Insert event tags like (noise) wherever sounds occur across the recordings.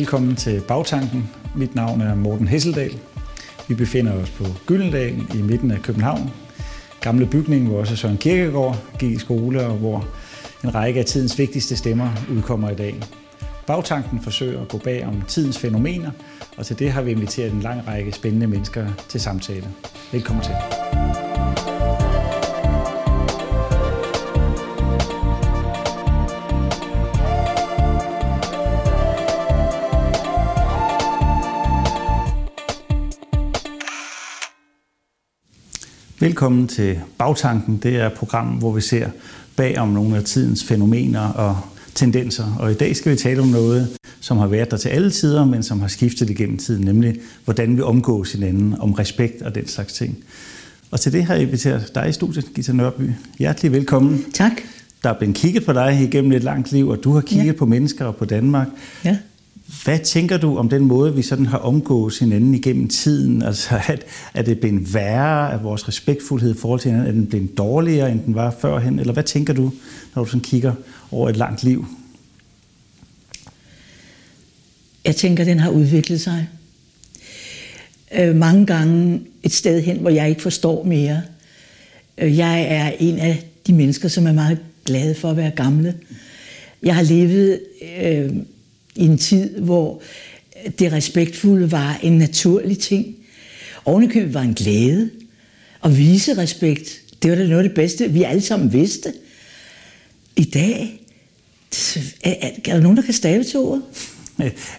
Velkommen til Bagtanken. Mit navn er Morten Hesseldal. Vi befinder os på Gyldendal i midten af København. Gamle bygning, hvor også Søren Kirkegaard gik i skole, og hvor en række af tidens vigtigste stemmer udkommer i dag. Bagtanken forsøger at gå bag om tidens fænomener, og til det har vi inviteret en lang række spændende mennesker til samtale. Velkommen til. Velkommen til Bagtanken. Det er et program, hvor vi ser bag om nogle af tidens fænomener og tendenser. Og i dag skal vi tale om noget, som har været der til alle tider, men som har skiftet igennem tiden, nemlig hvordan vi omgås hinanden, om respekt og den slags ting. Og til det har jeg inviteret dig i studiet, Gita Nørby. Hjertelig velkommen. Tak. Der er blevet kigget på dig igennem et langt liv, og du har kigget ja. på mennesker og på Danmark. Ja. Hvad tænker du om den måde, vi sådan har omgås hinanden igennem tiden? Altså, (laughs) at, er det blevet værre af vores respektfuldhed i forhold til hinanden? Er den blevet dårligere, end den var førhen? Eller hvad tænker du, når du sådan kigger over et langt liv? Jeg tænker, den har udviklet sig. Øh, mange gange et sted hen, hvor jeg ikke forstår mere. Øh, jeg er en af de mennesker, som er meget glade for at være gamle. Jeg har levet øh, i en tid, hvor det respektfulde var en naturlig ting. Ovenikøbet var en glæde. At vise respekt, det var da noget af det bedste, vi alle sammen vidste. I dag, er, er, er der nogen, der kan stave til ordet?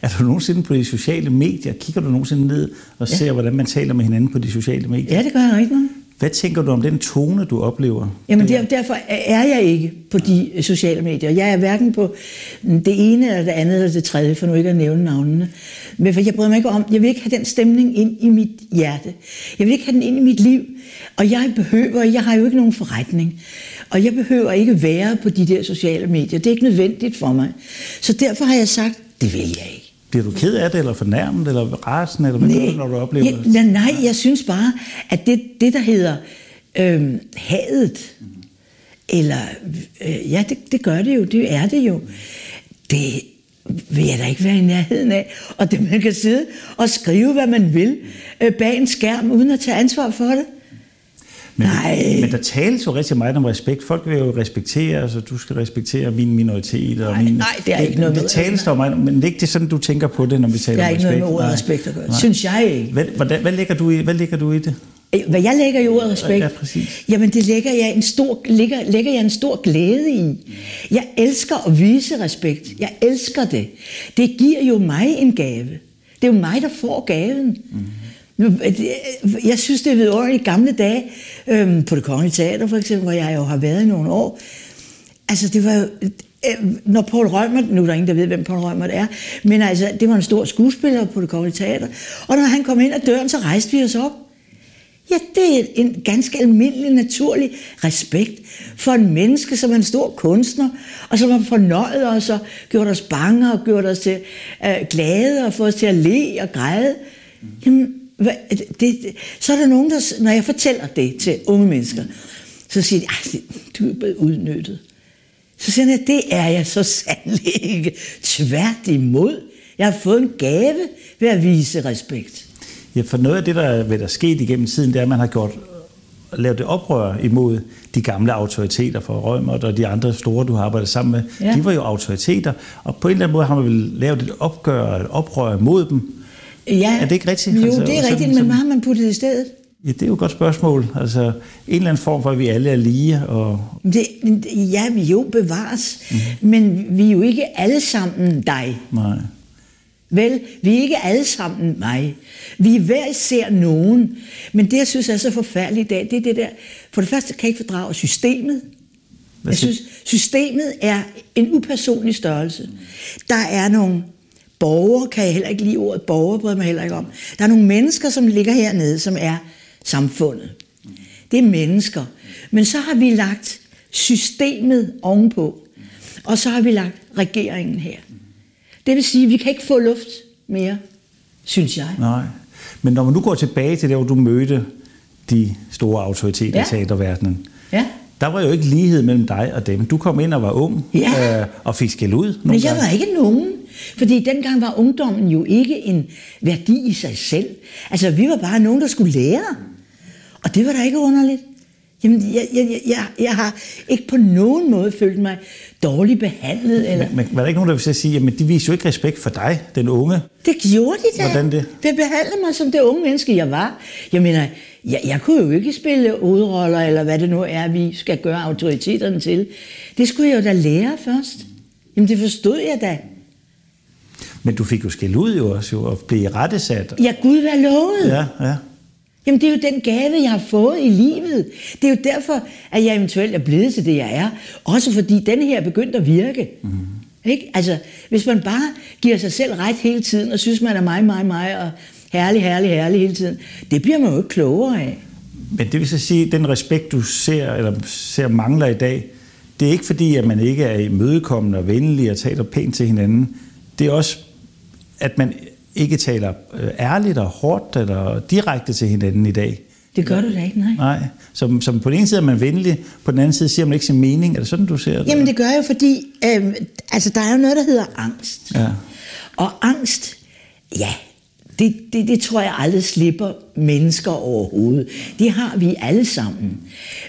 Er du nogensinde på de sociale medier? Kigger du nogensinde ned og ser, ja. hvordan man taler med hinanden på de sociale medier? Ja, det gør jeg rigtig meget. Hvad tænker du om den tone, du oplever? Jamen der, derfor er jeg ikke på de sociale medier. Jeg er hverken på det ene eller det andet eller det tredje, for nu ikke at nævne navnene. Men for jeg bryder mig ikke om, jeg vil ikke have den stemning ind i mit hjerte. Jeg vil ikke have den ind i mit liv. Og jeg behøver, jeg har jo ikke nogen forretning. Og jeg behøver ikke være på de der sociale medier. Det er ikke nødvendigt for mig. Så derfor har jeg sagt, det vil jeg ikke. Bliver du ked af det, eller fornærmet, eller rasende, eller hvad du, når du oplever ja, det? nej, nej, jeg synes bare, at det, det der hedder øhm, hadet, eller øh, ja, det, det gør det jo, det er det jo. Det vil jeg da ikke være i nærheden af. Og det man kan sidde og skrive, hvad man vil, øh, bag en skærm, uden at tage ansvar for det. Men, Nej. men der tales jo rigtig meget om respekt. Folk vil jo respektere, altså du skal respektere min minoritet. Og Nej, min, nej, det er ikke noget det, med- det tales der om, meget, men det er ikke det sådan, du tænker på det, når vi taler Det har om ikke respekt. noget med ordet respekt at gøre. Nej. Synes jeg ikke. Hvad, hvordan, hvad, lægger du i, hvad lægger du i det? Hvad jeg lægger i ordet respekt? Ja, præcis. Jamen, det lægger jeg, en stor, lægger, lægger jeg en stor glæde i. Jeg elsker at vise respekt. Jeg elsker det. Det giver jo mig en gave. Det er jo mig, der får gaven. Mm. Øh, øh, jeg synes, det er vidunderligt gamle dage, øhm, på det kongelige teater for eksempel, hvor jeg jo har været i nogle år. Altså, det var jo... Øh, når Paul Rømert, nu er der ingen, der ved, hvem Paul Rømert er, men altså, det var en stor skuespiller på det kongelige teater, og når han kom ind ad døren, så rejste vi os op. Ja, det er en ganske almindelig, naturlig respekt for en menneske, som er en stor kunstner, og som har fornøjet os og gjort os bange og gjort os til øh, glade og fået os til at le og græde. Jamen, det, det, så er der nogen, der, når jeg fortæller det til unge mennesker, så siger de, "Ej, du er blevet udnyttet. Så siger jeg, det er jeg så sandelig ikke. Tværtimod. Jeg har fået en gave ved at vise respekt. Ja, for noget af det, der er, hvad der er sket igennem tiden, det er, at man har gjort lavet det oprør imod de gamle autoriteter for Rømert og de andre store, du har arbejdet sammen med. Ja. De var jo autoriteter, og på en eller anden måde har man vel lavet et opgør, et oprør imod dem. Ja, Er det ikke rigtigt? Jo, Altså, det er rigtigt, men hvad har man puttet i stedet? Ja, det er jo et godt spørgsmål. Altså, en eller anden form for, at vi alle er lige, og Det, ja, vi jo bevares, mm. men vi er jo ikke alle sammen dig. nej. Vel, vi er ikke alle sammen mig. Vi er hver især nogen. Men det, jeg synes er så forfærdeligt i dag, det er det der... For det første kan jeg ikke fordrage systemet. Jeg synes, systemet er en upersonlig størrelse. Der er nogle borgere, kan jeg heller ikke lide ordet borger, bryder mig heller ikke om. Der er nogle mennesker, som ligger hernede, som er samfundet. Det er mennesker. Men så har vi lagt systemet ovenpå, og så har vi lagt regeringen her. Det vil sige, at vi kan ikke få luft mere, synes jeg. Nej. Men når man nu går tilbage til der, hvor du mødte de store autoriteter Ja. i teaterverdenen, Ja. der var jo ikke lighed mellem dig og dem. Du kom ind og var ung Ja. øh, og fik skæld ud. Men jeg gange. var ikke nogen. Fordi dengang var ungdommen jo ikke en værdi i sig selv. Altså, vi var bare nogen, der skulle lære. Og det var da ikke underligt. Jamen, jeg, jeg, jeg, jeg har ikke på nogen måde følt mig dårligt behandlet. Eller... Men, men var der ikke nogen, der ville sige, at de viser jo ikke respekt for dig, den unge? Det gjorde de da. Hvordan det? Det behandlede mig som det unge menneske, jeg var. Jeg mener, jeg, jeg kunne jo ikke spille hovedroller, eller hvad det nu er, vi skal gøre autoriteterne til. Det skulle jeg jo da lære først. Jamen, det forstod jeg da. Men du fik jo skæld ud jo også, jo, og blev rettesat. Ja, Gud var lovet. Ja, ja. Jamen, det er jo den gave, jeg har fået i livet. Det er jo derfor, at jeg eventuelt er blevet til det, jeg er. Også fordi den her er begyndt at virke. Mm. Ikke? Altså, hvis man bare giver sig selv ret hele tiden, og synes, man er mig, mig, mig, og herlig, herlig, herlig hele tiden, det bliver man jo ikke klogere af. Men det vil så sige, at den respekt, du ser, eller ser mangler i dag, det er ikke fordi, at man ikke er imødekommende og venlig og taler pænt til hinanden. Det er også, at man ikke taler øh, ærligt og hårdt eller direkte til hinanden i dag. Det gør du da ikke, nej. Nej, som, som på den ene side er man venlig, på den anden side siger man ikke sin mening. Er det sådan, du ser det? Jamen det gør jeg jo, fordi øh, altså, der er jo noget, der hedder angst. Ja. Og angst, ja, det, det, det tror jeg aldrig slipper mennesker overhovedet. Det har vi alle sammen.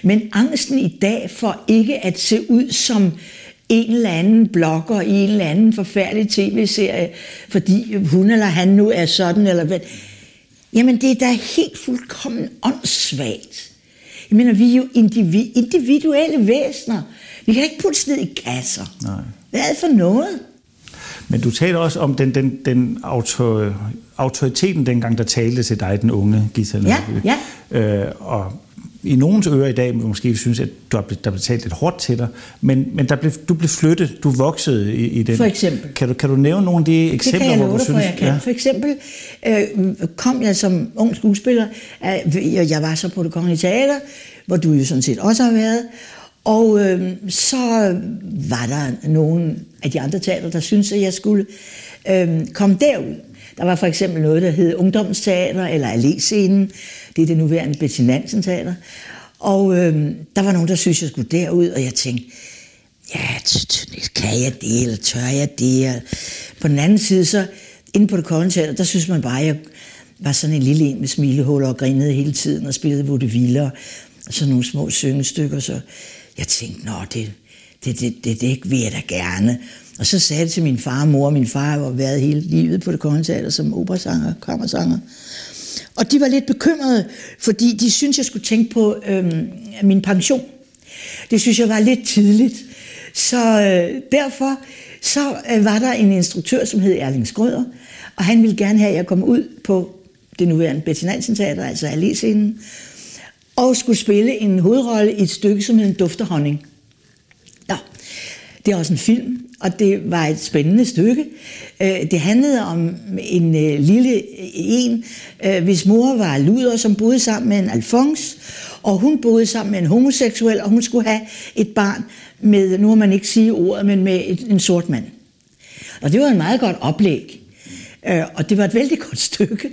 Men angsten i dag for ikke at se ud som en eller anden blogger i en eller anden forfærdelig tv-serie, fordi hun eller han nu er sådan, eller hvad. Jamen, det er da helt fuldkommen åndssvagt. Jeg mener, vi er jo individ, individuelle væsener. Vi kan ikke putte ned i kasser. Nej. Hvad er det for noget? Men du taler også om den, den, den autor, autoriteten dengang, der talte til dig, den unge Gita Ja, ja. Øh, og i nogens ører i dag måske synes, at du har, der blev talt lidt hårdt til dig, men, men der blev, du blev flyttet, du voksede i, i den. For eksempel. Kan du, kan du nævne nogle af de eksempler, det kan jeg hvor du for, synes... jeg kan. Ja. For eksempel øh, kom jeg som ung skuespiller, øh, jeg var så på det kongelige teater, hvor du jo sådan set også har været, og øh, så var der nogle af de andre teater, der syntes, at jeg skulle øh, komme derud. Der var for eksempel noget, der hed Ungdomsteater eller Alléscenen. Det er det nuværende Betty Nansen Teater. Og øh, der var nogen, der syntes, jeg skulle derud, og jeg tænkte, ja, kan jeg det, eller tør jeg det? På den anden side, så inde på det kongelige teater, der synes man bare, at jeg var sådan en lille en med smilehuller og grinede hele tiden og spillede vaudeville og sådan nogle små syngestykker. Så jeg tænkte, nå, det, det, det, det, det vil jeg da gerne. Og så sagde jeg til min far og mor, min far har været hele livet på det kongelige teater som operasanger, kammersanger. Og de var lidt bekymrede, fordi de syntes, jeg skulle tænke på øhm, min pension. Det synes jeg var lidt tidligt. Så øh, derfor så øh, var der en instruktør, som hed Erling Skrøder, og han ville gerne have, at jeg kom ud på det nuværende Betty Nansen Teater, altså Alléscenen, og skulle spille en hovedrolle i et stykke, som hed Dufter Honning. Ja, det er også en film, og det var et spændende stykke. Øh, det handlede om en øh, lille øh, en, hvis mor var luder, som boede sammen med en Alfons, og hun boede sammen med en homoseksuel, og hun skulle have et barn med, nu må man ikke sige ordet, men med en sort mand. Og det var en meget godt oplæg, og det var et vældig godt (laughs) stykke,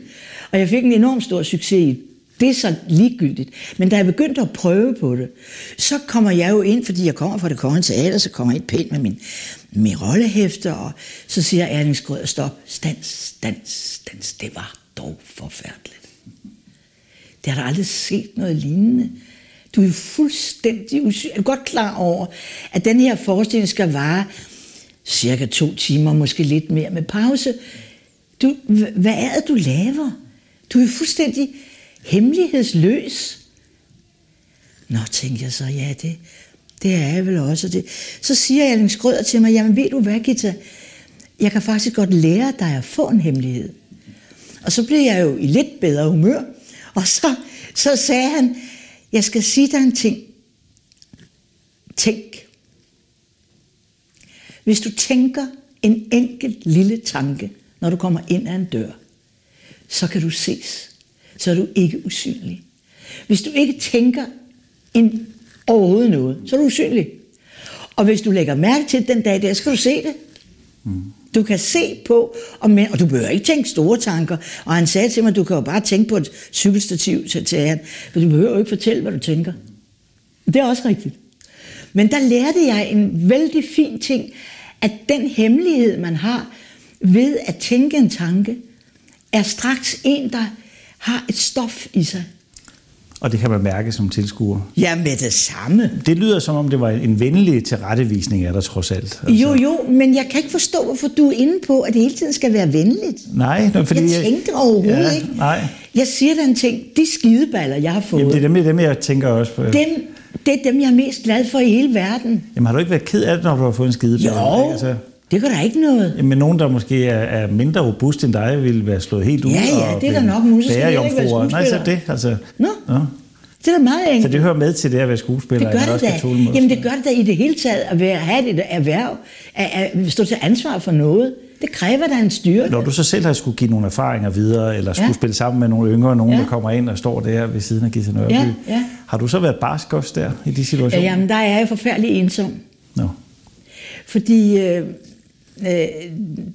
og jeg fik en enorm stor succes i det er så ligegyldigt. Men da jeg begyndte at prøve på det, så kommer jeg jo ind, fordi jeg kommer fra det kongelige teater, så kommer jeg ind pænt med min, min rollehæfter, og så siger Erling Skrøder, stop, stans, stans, stans. Det var dog forfærdeligt. Det har der aldrig set noget lignende. Du er jo fuldstændig usynlig. Er godt klar over, at den her forestilling skal vare cirka to timer, måske lidt mere med pause. Du, hvad er det, du laver? Du er jo fuldstændig hemmelighedsløs. Nå, tænkte jeg så, ja, det, det er jeg vel også. Det. Så siger Erling Skrøder til mig, jamen ved du hvad, Gita, jeg kan faktisk godt lære dig at få en hemmelighed. Og så blev jeg jo i lidt bedre humør, og så, så sagde han, jeg skal sige dig en ting. Tænk. Hvis du tænker en enkelt lille tanke, når du kommer ind ad en dør, så kan du ses så er du ikke usynlig. Hvis du ikke tænker en, overhovedet noget, så er du usynlig. Og hvis du lægger mærke til den dag der, skal du se det. Mm. Du kan se på, og, men, og du behøver ikke tænke store tanker. Og han sagde til mig, du kan jo bare tænke på et cykelstativ til, til han, for du behøver jo ikke fortælle, hvad du tænker. Det er også rigtigt. Men der lærte jeg en vældig fin ting, at den hemmelighed, man har, ved at tænke en tanke, er straks en, der har et stof i sig. Og det kan man mærke som tilskuer. Ja, med det samme. Det lyder som om, det var en venlig tilrettevisning af dig trods alt. Altså. Jo, jo, men jeg kan ikke forstå, hvorfor du er inde på, at det hele tiden skal være venligt. Nej, no, fordi... Jeg tænker overhovedet ja, ikke. Nej. Jeg siger den ting, de skideballer, jeg har fået. Jamen, det er dem, dem jeg tænker også på. Dem, det er dem, jeg er mest glad for i hele verden. Jamen, har du ikke været ked af det, når du har fået en skideballer? Jo, altså. Det gør der ikke noget. Jamen, nogen, der måske er, er mindre robust end dig, vil være slået helt ud. Ja, ja, det er der nok. Nu skal jeg ikke være Nej, så det, altså. Nå. Nå. Det er da meget enkelt. Så det hører med til det at være skuespiller? Det gør det da. Jamen det gør det da i det hele taget at være, have et erhverv, at, at stå til ansvar for noget. Det kræver da en styrke. Når du så selv har skulle give nogle erfaringer videre, eller skulle ja. spille sammen med nogle yngre, nogen ja. der kommer ind og står der ved siden af Gita Nørby, ja, ja. har du så været barsk også der i de situationer? Ja, jamen der er jeg forfærdelig ensom. No. Fordi øh, øh,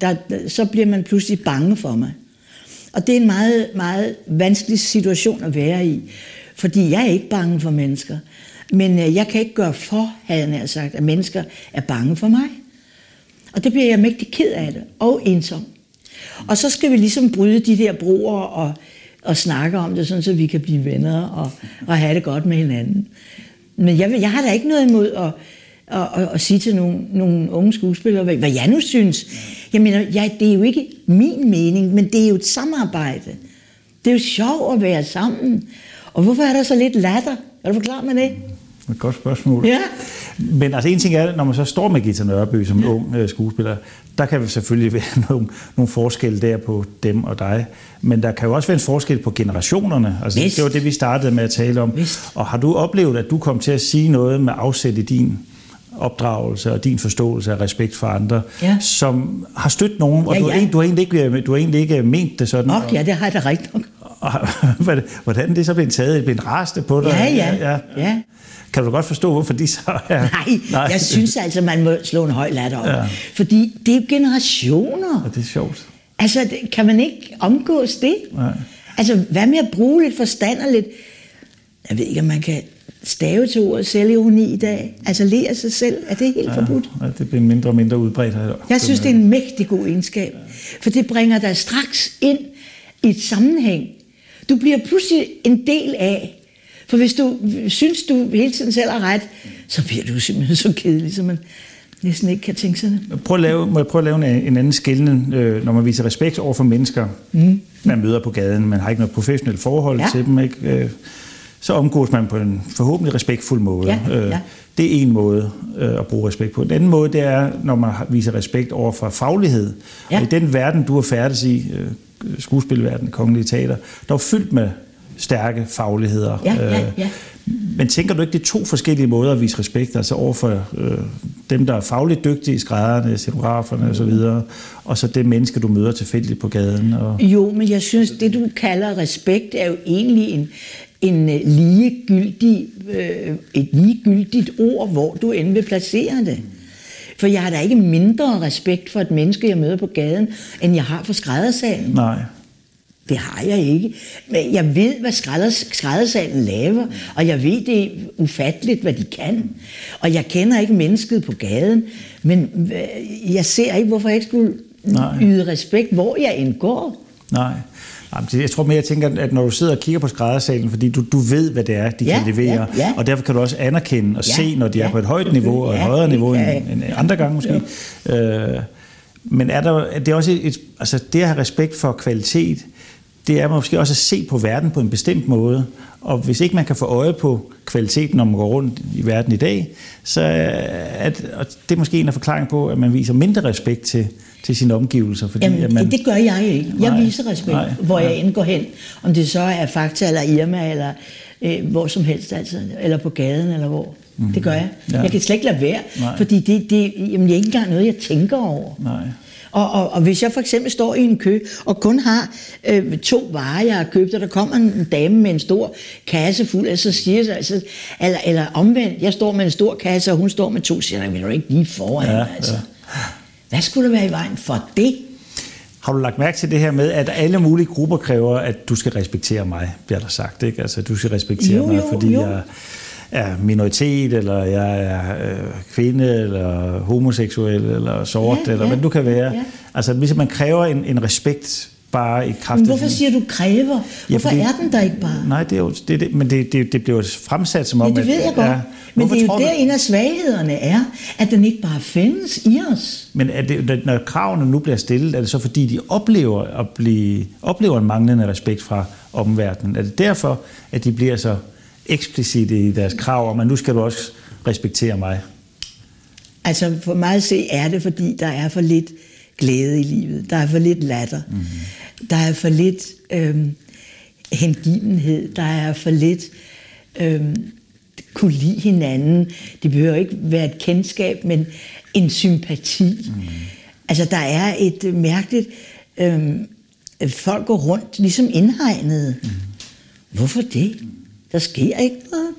der, så bliver man pludselig bange for mig. Og det er en meget, meget vanskelig situation at være i. Fordi jeg er ikke bange for mennesker. Men øh, jeg kan ikke gøre for, havde jeg sagt, at mennesker er bange for mig. Og det bliver jeg mægtig ked af det, og ensom. Og så skal vi ligesom bryde de der broer og, og snakke om det, sådan så vi kan blive venner og, og have det godt med hinanden. Men jeg, jeg har da ikke noget imod at, at, at, at sige til nogle, nogle unge skuespillere, hvad, hvad jeg nu synes. Jeg mener, jeg, det er jo ikke min mening, men det er jo et samarbejde. Det er jo sjovt at være sammen. Og hvorfor er der så lidt latter? Kan du forklare mig det? Et godt spørgsmål. Ja. Men altså en ting er, når man så står med Gita Nørby som ja. ung uh, skuespiller, der kan selvfølgelig være (laughs) nogle, nogle forskelle der på dem og dig. Men der kan jo også være en forskel på generationerne. Altså, Vist. det var det, vi startede med at tale om. Vist. Og har du oplevet, at du kom til at sige noget med afsæt i din opdragelse og din forståelse af respekt for andre, ja. som har stødt nogen, og ja, du, ja. du, har egentlig ikke, du har egentlig ikke ment det sådan. Og, ja, det har jeg da rigtigt nok. Og, (laughs) hvordan det så blevet taget, blevet raste på dig? Ja, ja, ja. ja. Kan du godt forstå, hvorfor de så er... (laughs) Nej, Nej. jeg synes altså, man må slå en høj latter op. Ja. Fordi det er jo generationer. Og det er sjovt. Altså, kan man ikke omgås det? Nej. Altså, hvad med at bruge lidt forstand og lidt... Jeg ved ikke, om man kan stave til ordet selvironi i dag. Altså lære sig selv. Er det helt ja, forbudt? Ja, det bliver mindre og mindre udbredt her. Jeg synes, det er en mægtig god egenskab. For det bringer dig straks ind i et sammenhæng. Du bliver pludselig en del af. For hvis du synes, du hele tiden selv har ret, så bliver du simpelthen så kedelig, så man næsten ikke kan tænke sig det. Prøv at lave, må jeg prøve at lave en, anden skældning, øh, når man viser respekt over for mennesker, mm. man møder på gaden, man har ikke noget professionelt forhold ja. til dem, ikke? Øh, så omgås man på en forhåbentlig respektfuld måde. Ja, ja. Det er en måde at bruge respekt på. En anden måde, det er, når man viser respekt over for faglighed. Ja. Og i den verden, du har færdes i, skuespilverden, kongelige teater, der er fyldt med stærke fagligheder. Ja, ja, ja. Men tænker du ikke, det er to forskellige måder at vise respekt, altså over for øh, dem, der er fagligt dygtige, skrædderne, scenograferne osv., og så det menneske, du møder tilfældigt på gaden? Og... Jo, men jeg synes, det du kalder respekt, er jo egentlig en, en ligegyldig, øh, et ligegyldigt ord, hvor du end vil placere det. For jeg har da ikke mindre respekt for et menneske, jeg møder på gaden, end jeg har for skræddersalen. Nej. Det har jeg ikke. Men jeg ved, hvad skræddersalen laver, og jeg ved, det er ufatteligt, hvad de kan. Og jeg kender ikke mennesket på gaden, men øh, jeg ser ikke, hvorfor jeg ikke skulle Nej. yde respekt, hvor jeg indgår. Nej. Jeg tror mere, jeg tænker, at når du sidder og kigger på skræddersalen, fordi du, du ved, hvad det er, de ja, kan levere, ja, ja. og derfor kan du også anerkende og ja, se, når de ja, er på et højt niveau og et ja, højere niveau ja, end, end andre gange måske. Øh, men er der, er det også et, altså det at have respekt for kvalitet, det er måske også at se på verden på en bestemt måde. Og hvis ikke man kan få øje på kvaliteten, når man går rundt i verden i dag, så er det, og det er måske en af forklaringen på, at man viser mindre respekt til, til sine omgivelser. Fordi Jamen, at man, det gør jeg ikke. Jeg nej, viser respekt, nej, hvor jeg end går hen. Om det så er Fakta eller Irma, eller øh, hvor som helst, altså, eller på gaden, eller hvor. Mm. Det gør jeg. Ja. Jeg kan slet ikke lade være, Nej. fordi det, det jamen, det er ikke engang noget, jeg tænker over. Nej. Og, og, og hvis jeg for eksempel står i en kø, og kun har øh, to varer, jeg har købt, og der kommer en dame med en stor kasse fuld, og så siger jeg, altså, eller, eller omvendt, jeg står med en stor kasse, og hun står med to, så siger jeg, vil du ikke lige foran, Ja, altså. ja. Hvad skulle der være i vejen for det? Har du lagt mærke til det her med, at alle mulige grupper kræver, at du skal respektere mig, bliver der sagt, ikke? Altså, du skal respektere Jo, mig, jo, fordi jo. jeg er minoritet, eller jeg er øh, kvinde, eller homoseksuel, eller sort, ja, eller ja, hvad du kan være. Ja. Altså, hvis man kræver en, en respekt bare i kraft Men hvorfor siger du kræver? Hvorfor ja, fordi, er den der ikke bare? Nej, det er jo, det, det, men det, det, det bliver jo fremsat som om... Ja, det ved jeg godt. Ja, men det er jo der, en af svaghederne er, at den ikke bare findes i os. Men er det, når kravene nu bliver stillet, er det så fordi, de oplever, at blive, oplever en manglende respekt fra omverdenen? Er det derfor, at de bliver så eksplicite i deres krav om, at nu skal du også respektere mig? Altså for mig at se er det, fordi der er for lidt glæde i livet. Der er for lidt latter. Mm-hmm. Der er for lidt øhm, hengivenhed. Der er for lidt øhm, kunne lide hinanden. Det behøver ikke være et kendskab, men en sympati. Mm. Altså der er et mærkeligt... Øhm, folk går rundt ligesom indhegnet. Mm. Hvorfor det? Der sker ikke noget.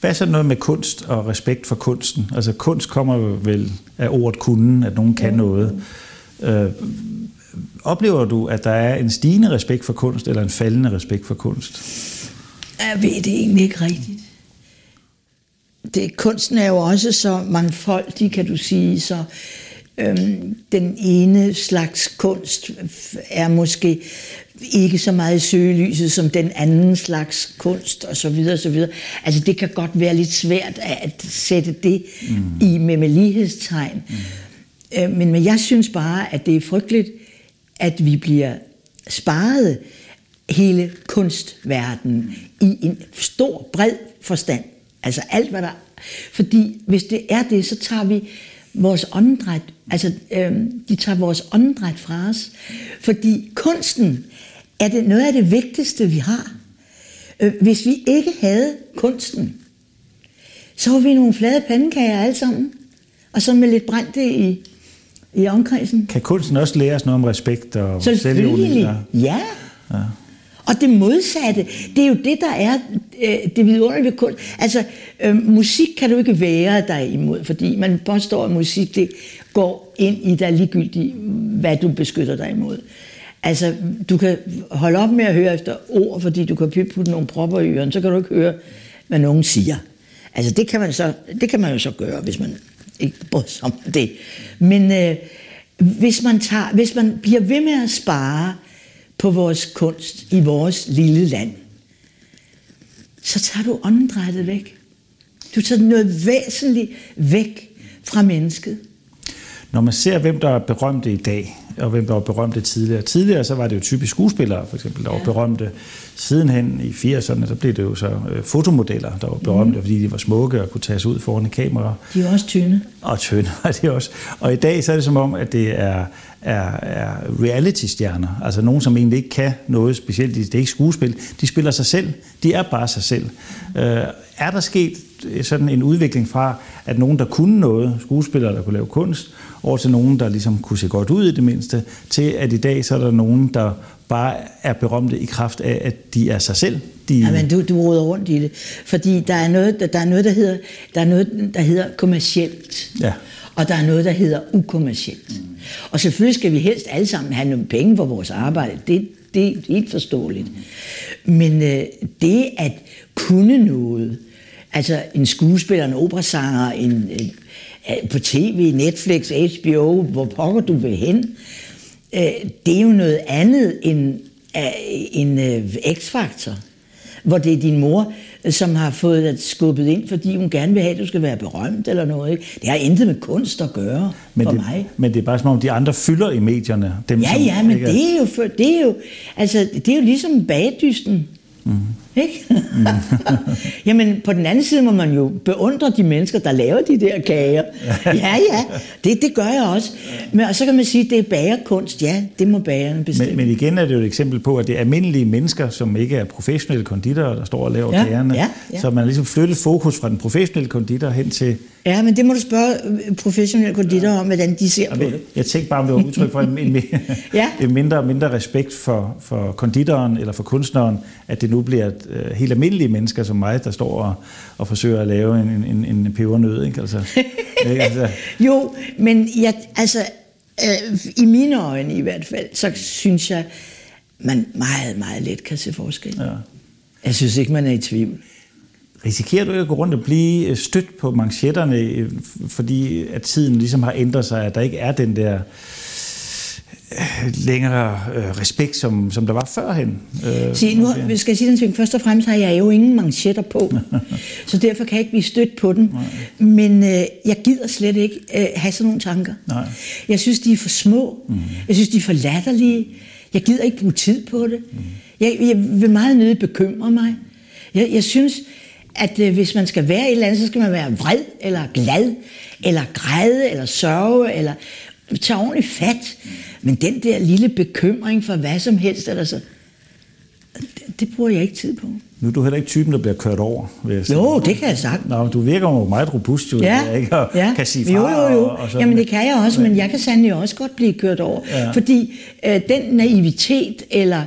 Hvad er så noget med kunst og respekt for kunsten? Altså kunst kommer vel af ordet kunden, at nogen kan noget. Øh, oplever du, at der er en stigende respekt for kunst, eller en faldende respekt for kunst? Jeg ved det egentlig ikke rigtigt. Det, kunsten er jo også så mangfoldig, kan du sige, så øhm, den ene slags kunst er måske ikke så meget i søgelyset som den anden slags kunst og så videre og så videre. Altså det kan godt være lidt svært at sætte det mm. i med, med lighedstegn. Mm. Øh, men, men jeg synes bare, at det er frygteligt, at vi bliver sparet hele kunstverdenen i en stor, bred forstand. Altså alt, hvad der... Fordi hvis det er det, så tager vi vores åndedræt, altså øh, de tager vores åndedræt fra os. Fordi kunsten er det noget af det vigtigste, vi har. Øh, hvis vi ikke havde kunsten, så var vi nogle flade pandekager alle sammen. Og så med lidt brændte i i omkredsen. Kan kunsten også lære os noget om respekt og selvjordning? Ja. ja. Og det modsatte, det er jo det, der er øh, det vidunderlige kunst. Altså, øh, musik kan du ikke være dig imod, fordi man påstår, at musik det går ind i dig ligegyldigt, hvad du beskytter dig imod. Altså, du kan holde op med at høre efter ord, fordi du kan putte nogle propper i øren, så kan du ikke høre, hvad nogen siger. Altså, det kan man, så, det kan man jo så gøre, hvis man ikke bryder sig om det. Men øh, hvis, man tager, hvis man bliver ved med at spare på vores kunst i vores lille land, så tager du åndedrættet væk. Du tager noget væsentligt væk fra mennesket. Når man ser, hvem der er berømte i dag, og hvem der var berømte tidligere. Tidligere så var det jo typisk skuespillere, for eksempel, der var berømte. Sidenhen i 80'erne, så blev det jo så øh, fotomodeller, der var berømte, mm. fordi de var smukke og kunne tages ud foran et kamera. De er også tynde. Og tynde var (laughs) de også. Og i dag så er det som om, at det er, er, er reality-stjerner. Altså nogen, som egentlig ikke kan noget specielt. Det er ikke skuespil. De spiller sig selv. De er bare sig selv. Uh, er der sket sådan en udvikling fra, at nogen, der kunne noget, skuespillere, der kunne lave kunst, over til nogen, der ligesom kunne se godt ud i det mindste, til at i dag så er der nogen, der bare er berømte i kraft af, at de er sig selv. De... Ja, men du, du råder rundt i det. Fordi der er noget, der, der, er noget, der, hedder, der, er noget, der hedder kommercielt. Ja. Og der er noget, der hedder ukommercielt. Mm. Og selvfølgelig skal vi helst alle sammen have nogle penge for vores arbejde. Det, det er helt forståeligt. Men øh, det at kunne noget, altså en skuespiller, en operasanger, en, en på tv, Netflix, HBO, hvor pokker du vil hen, øh, det er jo noget andet end en øh, X-faktor, hvor det er din mor, som har fået det skubbet ind, fordi hun gerne vil have, at du skal være berømt eller noget. Det har intet med kunst at gøre men for det, mig. Men det er bare som om, de andre fylder i medierne. Dem, ja, som, ja, men det er, jo, for, det, er jo, altså, det er jo ligesom bagdysten. Mm. Ikke? Mm. (laughs) Jamen, på den anden side må man jo beundre de mennesker, der laver de der kager. (laughs) ja, ja, det, det gør jeg også. Men, og så kan man sige, at det er bagerkunst. Ja, det må bageren bestemme. Men, men igen er det jo et eksempel på, at det er almindelige mennesker, som ikke er professionelle konditorer, der står og laver ja, kagerne. Ja, ja. Så man har ligesom flyttet fokus fra den professionelle konditor hen til Ja, men det må du spørge øh, professionelle konditorer om, hvordan de ser på det. Jeg tænkte bare, om det var udtryk for en, en, (laughs) ja. en mindre, mindre respekt for, for konditoren eller for kunstneren, at det nu bliver et, uh, helt almindelige mennesker som mig, der står og, og forsøger at lave en, en, en pebernød. Ikke? Altså, (laughs) ikke? Altså. jo, men jeg, altså, øh, i mine øjne i hvert fald, så synes jeg, man meget, meget let kan se forskel. Ja. Jeg synes ikke, man er i tvivl. risikerer du ikke at gå rundt og blive stødt på manchetterne, fordi at tiden ligesom har ændret sig, at der ikke er den der længere øh, respekt, som, som der var førhen. Øh, Se, nu skal jeg sige den ting. Først og fremmest har jeg jo ingen manchetter på, (laughs) så derfor kan jeg ikke blive stødt på den. Nej. Men øh, jeg gider slet ikke øh, have sådan nogle tanker. Nej. Jeg synes, de er for små. Mm. Jeg synes, de er for latterlige. Jeg gider ikke bruge tid på det. Mm. Jeg, jeg vil meget nødig bekymre mig. Jeg, jeg synes, at øh, hvis man skal være et eller andet, så skal man være vred, eller glad, eller græde, eller sørge, eller tage ordentligt fat. Men den der lille bekymring for hvad som helst, eller så, det, det bruger jeg ikke tid på. Nu er du heller ikke typen, der bliver kørt over. Vil jeg sige. Jo, det kan jeg sagt. Nå, du virker jo meget robust, jo, ja, ikke? Og ja. kan sige fra. Jo, jo, jo. Og, og sådan. Jamen, det kan jeg også, men jeg kan sandelig også godt blive kørt over. Ja. Fordi øh, den naivitet, eller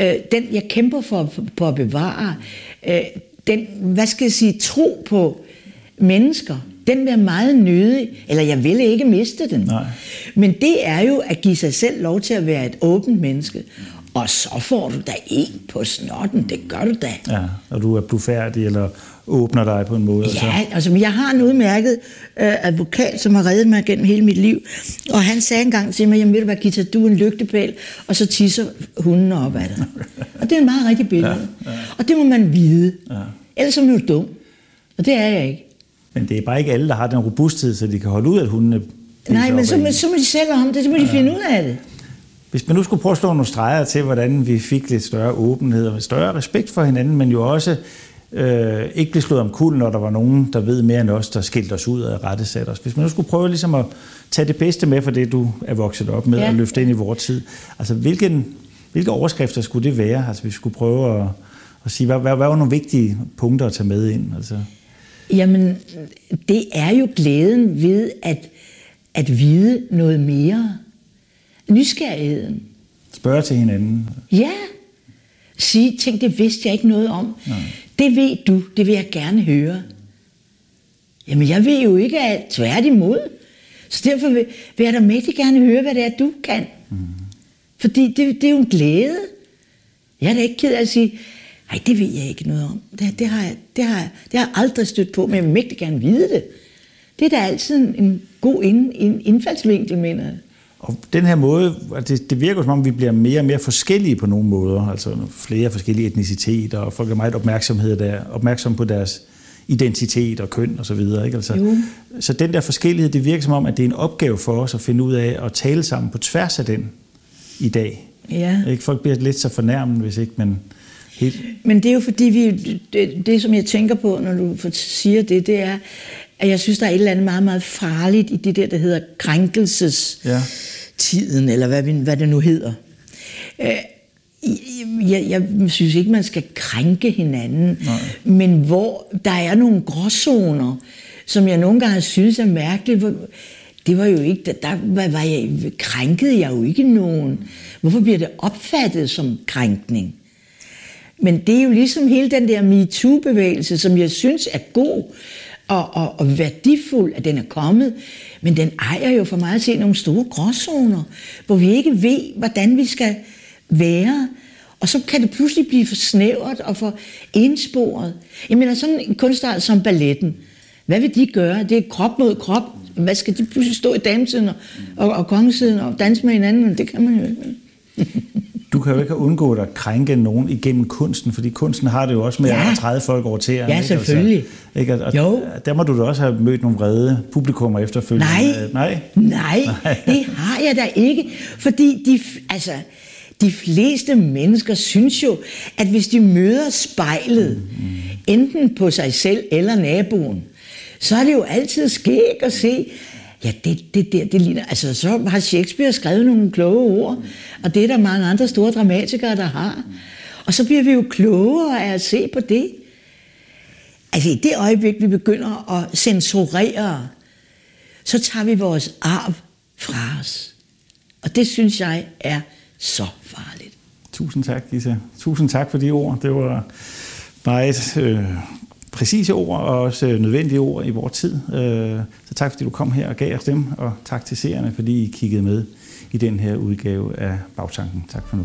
øh, den, jeg kæmper for, for, for at bevare, øh, den, hvad skal jeg sige, tro på mennesker, den vil meget nødig, eller jeg vil ikke miste den. Nej. Men det er jo at give sig selv lov til at være et åbent menneske. Og så får du da en på snotten, det gør du da. Ja, og du er blufærdig, eller åbner dig på en måde. Ja, så. altså jeg har en udmærket øh, advokat, som har reddet mig gennem hele mit liv. Og han sagde engang til mig, jamen ved du hvad, Gita, du er en lygtepæl, og så tisser hunden op af dig. (laughs) og det er en meget rigtig billede. Ja, ja. Og det må man vide. Ja. Ellers er man jo dum. Og det er jeg ikke. Men det er bare ikke alle, der har den robusthed, så de kan holde ud, at hundene... Nej, men så, så må de selv om det, så må de ja. finde ud af det. Hvis man nu skulle prøve at slå nogle streger til, hvordan vi fik lidt større åbenhed og større respekt for hinanden, men jo også øh, ikke blive slået om kul, når der var nogen, der ved mere end os, der skilte os ud og rettesat os. Hvis man nu skulle prøve ligesom at tage det bedste med for det, du er vokset op med, ja. og løfte ind i vores tid. Altså, hvilken, hvilke overskrifter skulle det være? Altså, vi skulle prøve at, at sige, hvad, hvad, hvad var nogle vigtige punkter at tage med ind? Altså? Jamen, det er jo glæden ved at, at vide noget mere. Nysgerrigheden. Spørge til hinanden. Ja. Sige, tænk, det vidste jeg ikke noget om. Nej. Det ved du, det vil jeg gerne høre. Jamen, jeg ved jo ikke alt tværtimod. Så derfor vil, vil jeg da mægtig gerne høre, hvad det er, du kan. Mm. Fordi det, det er jo en glæde. Jeg er da ikke ked af at sige, Nej, det ved jeg ikke noget om. Det, det, har jeg, det, har jeg, det har jeg aldrig stødt på, men jeg vil mægtig gerne vide det. Det er da altid en god ind, ind, indfaldsvinkel, mener jeg. Og den her måde, det, det virker som om, vi bliver mere og mere forskellige på nogle måder. Altså flere forskellige etniciteter, og folk er meget opmærksomhed der, opmærksom på deres identitet og køn og så videre. Ikke? Altså, så den der forskellighed, det virker som om, at det er en opgave for os at finde ud af at tale sammen på tværs af den i dag. Ja. Ikke? Folk bliver lidt så fornærmet, hvis ikke man Helt. Men det er jo fordi, vi, det, det som jeg tænker på, når du siger det, det er, at jeg synes, der er et eller andet meget, meget farligt i det der, der hedder krænkelsestiden, ja. eller hvad, hvad det nu hedder. Øh, jeg, jeg synes ikke, man skal krænke hinanden, Nej. men hvor der er nogle gråzoner, som jeg nogle gange synes er mærkeligt. Det var jo ikke, der, der var jeg, krænkede jeg jo ikke nogen. Hvorfor bliver det opfattet som krænkning? Men det er jo ligesom hele den der MeToo-bevægelse, som jeg synes er god og, og, og værdifuld, at den er kommet. Men den ejer jo for mig at se nogle store gråzoner, hvor vi ikke ved, hvordan vi skal være. Og så kan det pludselig blive for snævert og for ensporet. Jeg mener, sådan en kunstart som balletten, hvad vil de gøre? Det er krop mod krop. Hvad skal de pludselig stå i damesiden og, og, og kongesiden og danse med hinanden? Det kan man jo ikke. (laughs) du kan jo ikke undgå at krænke nogen igennem kunsten, fordi kunsten har det jo også med ja. at træde folk over til. Ja, ikke? Altså, selvfølgelig. Altså, ikke? Og jo. Der må du da også have mødt nogle vrede publikummer efterfølgende. Nej, nej, nej, det har jeg da ikke, fordi de, altså, de fleste mennesker synes jo, at hvis de møder spejlet, mm, mm. enten på sig selv eller naboen, så er det jo altid skæg at se, Ja, det, det der, det ligner... Altså, så har Shakespeare skrevet nogle kloge ord, og det er der mange andre store dramatikere, der har. Og så bliver vi jo klogere af at se på det. Altså, i det øjeblik, vi begynder at censurere, så tager vi vores arv fra os. Og det synes jeg er så farligt. Tusind tak, Gita. Tusind tak for de ord. Det var meget øh, præcise ord og også øh, nødvendige ord i vores tid. Øh, så tak fordi du kom her og gav os dem, og tak til seerne, fordi I kiggede med i den her udgave af Bagtanken. Tak for nu.